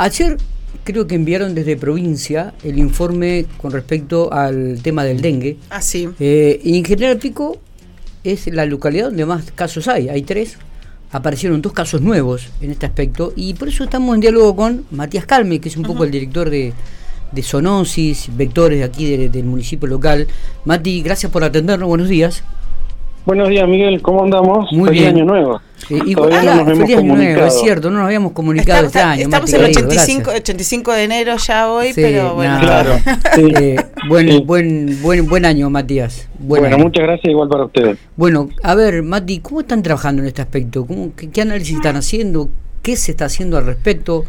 Ayer creo que enviaron desde provincia el informe con respecto al tema del dengue. Ah, sí. Eh, y en General Pico es la localidad donde más casos hay, hay tres. Aparecieron dos casos nuevos en este aspecto y por eso estamos en diálogo con Matías Calme, que es un poco el director de, de Zoonosis, vectores de aquí del municipio local. Mati, gracias por atendernos, buenos días. Buenos días, Miguel, ¿cómo andamos? Muy feliz bien. año nuevo. Eh, y- Todavía ah, no nos hemos nuevo, es cierto, no nos habíamos comunicado Estamos, este año. estamos en el querido, 85, gracias. 85 de enero ya hoy, Sí, pero bueno. nada. Claro, sí. Eh, buen, Sí. buen, buen, buen año, Matías. Buen Bueno, año. muchas gracias, igual para ustedes. Bueno, a ver, Mati, ¿cómo están trabajando en este aspecto? ¿Cómo, qué, qué análisis están haciendo? ¿Qué se está haciendo al respecto?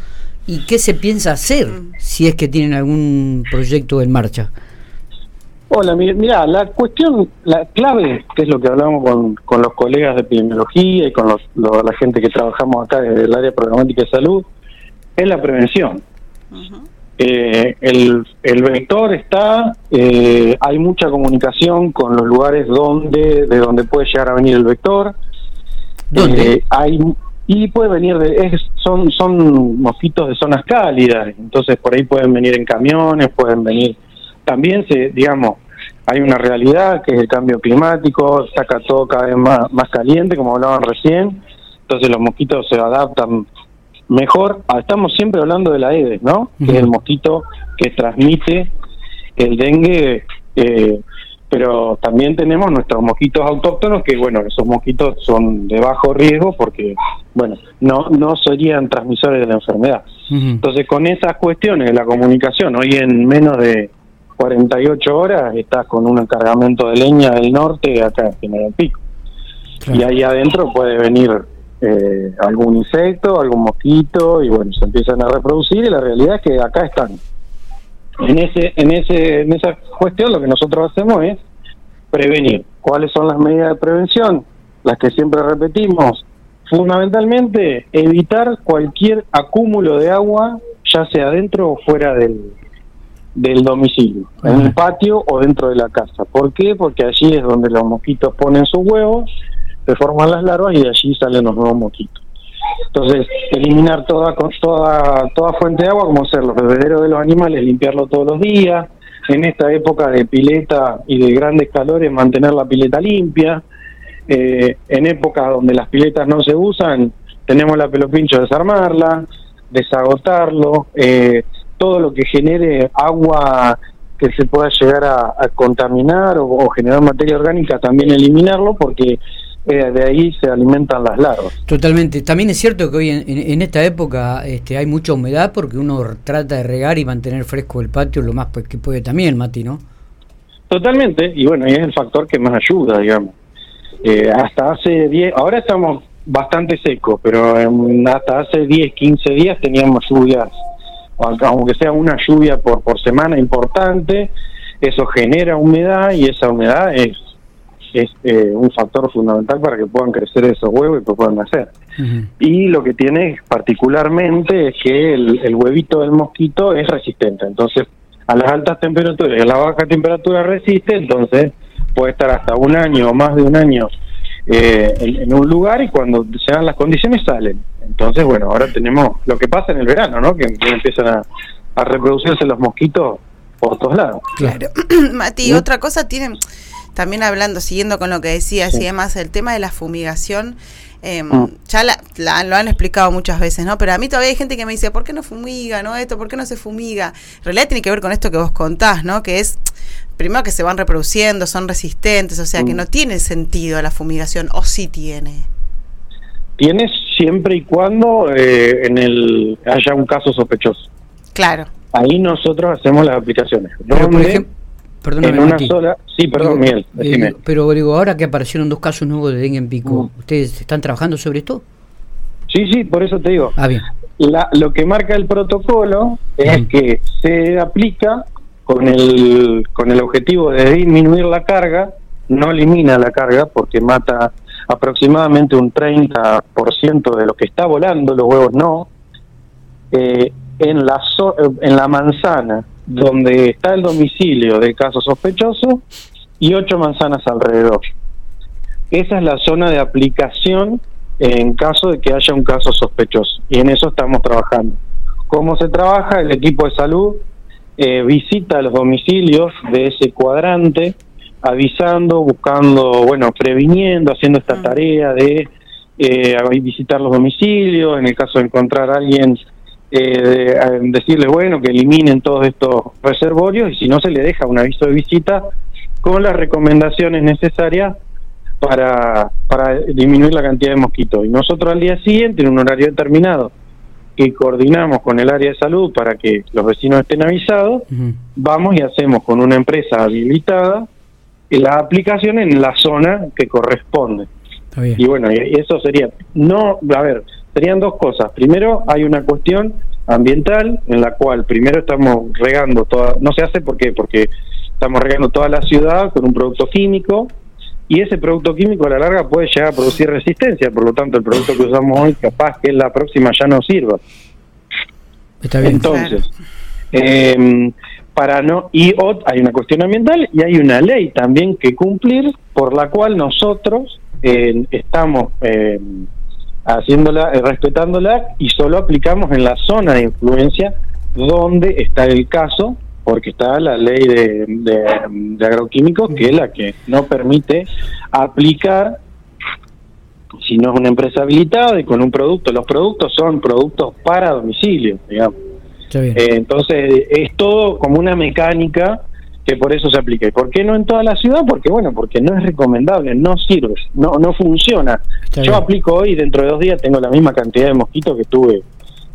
¿Y qué se piensa hacer Mm. si es que tienen algún proyecto en marcha? Hola, mi- mira, la cuestión, la clave, que es lo que hablamos con, con los colegas de epidemiología y con los, lo- la gente que trabajamos acá desde el área programática de salud, es la prevención. Eh, el, el vector está, eh, hay mucha comunicación con los lugares donde de donde puede llegar a venir el vector. ¿Dónde? Eh, hay y puede venir de es- son son mosquitos de zonas cálidas, entonces por ahí pueden venir en camiones, pueden venir también se digamos hay una realidad que es el cambio climático, saca todo cada vez más, más caliente, como hablaban recién, entonces los mosquitos se adaptan mejor. Ah, Estamos siempre hablando de la Aedes, ¿no? Que es el mosquito que transmite el dengue, eh, pero también tenemos nuestros mosquitos autóctonos, que bueno, esos mosquitos son de bajo riesgo porque, bueno, no, no serían transmisores de la enfermedad. Entonces, con esas cuestiones de la comunicación, hoy en menos de 48 horas estás con un cargamento de leña del norte acá en General Pico. Claro. Y ahí adentro puede venir eh, algún insecto, algún mosquito, y bueno, se empiezan a reproducir, y la realidad es que acá están. En ese, en ese, en esa cuestión lo que nosotros hacemos es prevenir. ¿Cuáles son las medidas de prevención? Las que siempre repetimos. Fundamentalmente, evitar cualquier acúmulo de agua, ya sea dentro o fuera del, del domicilio, en el patio o dentro de la casa. ¿Por qué? Porque allí es donde los mosquitos ponen sus huevos, se forman las larvas y de allí salen los nuevos mosquitos. Entonces, eliminar toda toda toda fuente de agua, como ser los bebederos de los animales, limpiarlo todos los días. En esta época de pileta y de grandes calores, mantener la pileta limpia. Eh, en épocas donde las piletas no se usan, tenemos la pelopincho, desarmarla, desagotarlo, eh, todo lo que genere agua que se pueda llegar a, a contaminar o, o generar materia orgánica, también eliminarlo, porque eh, de ahí se alimentan las larvas. Totalmente. También es cierto que hoy en, en- esta época este, hay mucha humedad porque uno trata de regar y mantener fresco el patio lo más pues, que puede también, Mati, ¿no? Totalmente, y bueno, y es el factor que más ayuda, digamos. Eh, hasta hace 10, ahora estamos bastante secos, pero hasta hace 10, 15 días teníamos lluvias, aunque- sea una lluvia por, por semana importante, eso genera humedad y esa humedad es, es eh, un factor fundamental para que puedan crecer esos huevos y que puedan nacer. Y lo que tiene particularmente es que el, el huevito del mosquito es resistente. Entonces, a las altas temperaturas y a la baja temperatura resiste, entonces puede estar hasta un año o más de un año eh, en, en un lugar y cuando se dan las condiciones salen. Entonces, bueno, ahora tenemos lo que pasa en el verano, ¿no? Que, que empiezan a, a reproducirse los mosquitos por todos lados. Claro. Mati, otra cosa tienen, también hablando, siguiendo con lo que decías Sí. y demás, el tema de la fumigación. eh, Mm. Ya la, la- lo han explicado muchas veces, ¿no? Pero a mí todavía hay gente que me dice, ¿por qué no fumiga, no esto? ¿Por qué no se fumiga? En realidad tiene que ver con esto que vos contás, ¿no? Que es, primero que se van reproduciendo, son resistentes, o sea que Mm. no tiene sentido la fumigación, o sí tiene. Tienes siempre y cuando eh, en el haya un caso sospechoso. Claro. Ahí nosotros hacemos las aplicaciones. Pero, por ejemplo, en una Mati. sola... Sí, perdón, Digo, Miguel, eh, decime. pero digo, ahora que aparecieron dos casos nuevos de dengue en Pico, Mm. ¿ustedes están trabajando sobre esto? Sí, sí, por eso te digo. Ah, bien. La, lo que marca el protocolo es Mm. que se aplica con el, con el objetivo de disminuir la carga, no elimina la carga porque mata aproximadamente un 30% de lo que está volando, los huevos no, eh, en, la eh, en la manzana donde está el domicilio del caso sospechoso y ocho manzanas alrededor. Esa es la zona de aplicación en caso de que haya un caso sospechoso y en eso estamos trabajando ¿Cómo se trabaja? El equipo de salud eh, visita los domicilios de ese cuadrante, avisando, buscando, bueno, previniendo, haciendo esta Mm. tarea de eh, visitar los domicilios, en el caso de encontrar a alguien, eh, de- decirles, bueno, que eliminen todos estos reservorios y si no se le deja un aviso de visita con las recomendaciones necesarias para, para disminuir la cantidad de mosquitos. Y nosotros al día siguiente, en un horario determinado, que coordinamos con el área de salud para que los vecinos estén avisados, vamos y hacemos con una empresa habilitada la aplicación en la zona que corresponde. Está bien. Y bueno, y eso sería, no, a ver, serían dos cosas. Primero, hay una cuestión ambiental en la cual primero estamos regando toda, no se hace ¿por qué? porque estamos regando toda la ciudad con un producto químico y ese producto químico a la larga puede llegar a producir resistencia, por lo tanto el producto que usamos hoy capaz que la próxima ya no sirva. Está bien. Entonces, eh, para no y hay una cuestión ambiental y hay una ley también que cumplir por la cual nosotros eh, estamos eh, haciéndola, eh, respetándola y solo aplicamos en la zona de influencia donde está el caso, porque está la ley de, de, de agroquímicos que es la que no permite aplicar si no es una empresa habilitada y con un producto. Los productos son productos para domicilio, digamos. Eh, entonces es todo como una mecánica que por eso se aplica. ¿Y por qué no en toda la ciudad? Porque bueno, porque no es recomendable, no sirve, no no funciona. Está Yo bien. aplico hoy y dentro de dos días tengo la misma cantidad de mosquitos que tuve.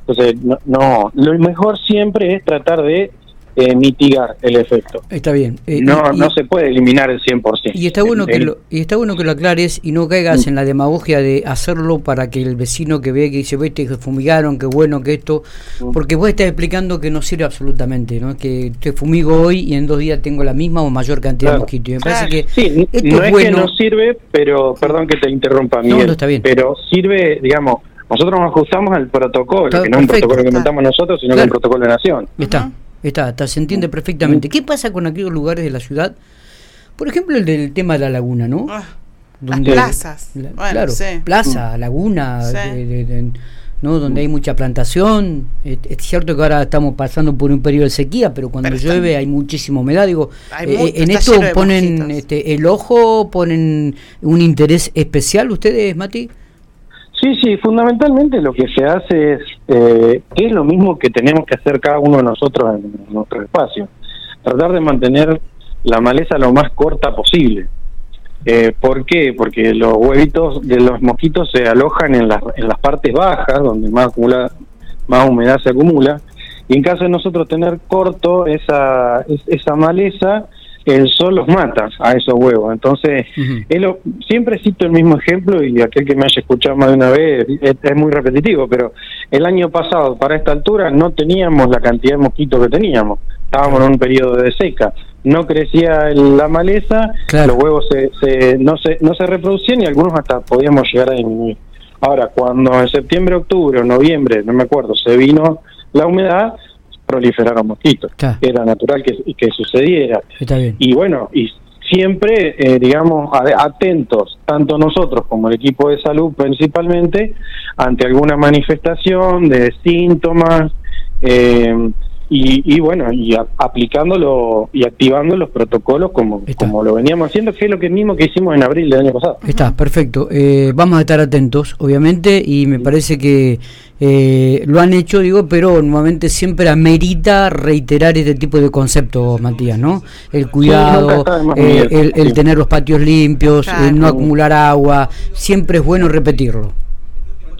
Entonces, no, no lo mejor siempre es tratar de eh, mitigar el efecto. Está bien. Eh, No, y- no se puede eliminar el 100%. Y está bueno que lo, y está bueno que lo aclares y no caigas en la demagogia de hacerlo para que el vecino que ve que dice, vete, que fumigaron, qué bueno que esto, porque vos estás explicando que no sirve absolutamente, ¿no? Que te fumigo hoy y en dos días tengo la misma o mayor cantidad de mosquitos. Y me Claro. parece que Sí, esto no es bueno. que no sirve, pero perdón que te interrumpa, No, Miguel. no, está bien. Pero sirve, digamos, nosotros nos ajustamos al protocolo, Está que no es un perfecto. protocolo que Está. inventamos nosotros, sino que es un protocolo de nación. Está. Está, está, se entiende perfectamente. ¿Qué pasa con aquellos lugares de la ciudad? Por ejemplo, el del tema de la laguna, ¿no? Ah, Donde- Las plazas. La- Bueno, claro, sí. plaza, laguna, Sí. de- de- de- ¿no? donde hay mucha plantación. Es, es cierto que ahora estamos pasando por un periodo de sequía, pero cuando Pero está- llueve hay muchísima humedad. Digo, Hay eh, en esto ponen este, el ojo, ponen un interés especial ustedes, Mati. Sí, sí, fundamentalmente lo que se hace es, eh, es lo mismo que tenemos que hacer cada uno de nosotros en, nuestro espacio, tratar de mantener la maleza lo más corta posible. Eh, ¿Por qué? Porque los huevitos de los mosquitos se alojan en las, en las partes bajas, donde más, acumula, más humedad se acumula, y en caso de nosotros tener corto esa, es- esa maleza, el sol los mata a esos huevos. Entonces, es lo- siempre cito el mismo ejemplo y aquel que me haya escuchado más de una vez es, es muy repetitivo, pero el año pasado para esta altura no teníamos la cantidad de mosquitos que teníamos, estábamos en un periodo de seca, no crecía la maleza, Claro. los huevos se, se- no, se, no se reproducían y algunos hasta podíamos llegar a disminuir. Ahora, cuando en septiembre, octubre o noviembre, no me acuerdo, se vino la humedad, proliferaron mosquitos. Claro. Era natural que, que sucediera Está bien. y bueno, y siempre, eh, digamos, atentos, tanto nosotros como el equipo de salud principalmente, ante alguna manifestación de síntomas, eh, y, y bueno, y a- aplicándolo y activando los protocolos como, Está. como lo veníamos haciendo, que es lo que mismo que hicimos en abril del año pasado. Está, perfecto. Eh, vamos a estar atentos, obviamente, y me parece que eh, lo han hecho, digo, pero nuevamente siempre amerita reiterar este tipo de conceptos, Matías, ¿no? El cuidado, eh, el, el Sí. tener los patios limpios, Claro. el no acumular agua, siempre es bueno repetirlo.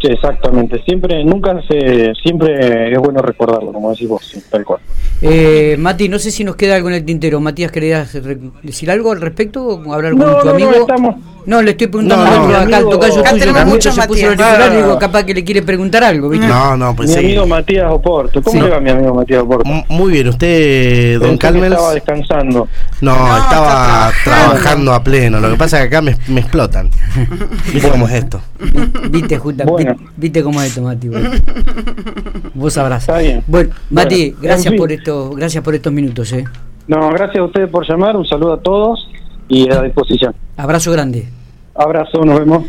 Sí, exactamente, siempre, nunca se, siempre es bueno recordarlo, como decís vos, sí, tal cual. Eh, Mati, no sé si nos queda algo en el tintero. Matías, ¿querías decir algo al respecto? o ¿Hablar con No, tu no, no, amigo? estamos- No, le estoy preguntando No, a no, acá al amigo- tocayo Acá tuyo, muchos se puso el Matías. auricular, Ah. digo, capaz que le quiere preguntar algo, ¿viste? No, no, pues mi sí. amigo Matías Oporto, ¿cómo Sí. le va mi amigo Matías Oporto? M- Muy bien, usted, don Calmels. estaba descansando. No, No, estaba trabajando. a pleno. Lo que pasa es que acá me, me explotan. ¿Viste cómo es esto? Viste, Justa, Bueno. vi- viste cómo es esto, Mati. bueno. Vos sabrás. Está bien. Bueno, Mati, Bueno, gracias en fin. por esto, gracias por estos minutos, eh. No, gracias a ustedes por llamar, un saludo a todos y a disposición. Abrazo grande. Abrazo, nos vemos.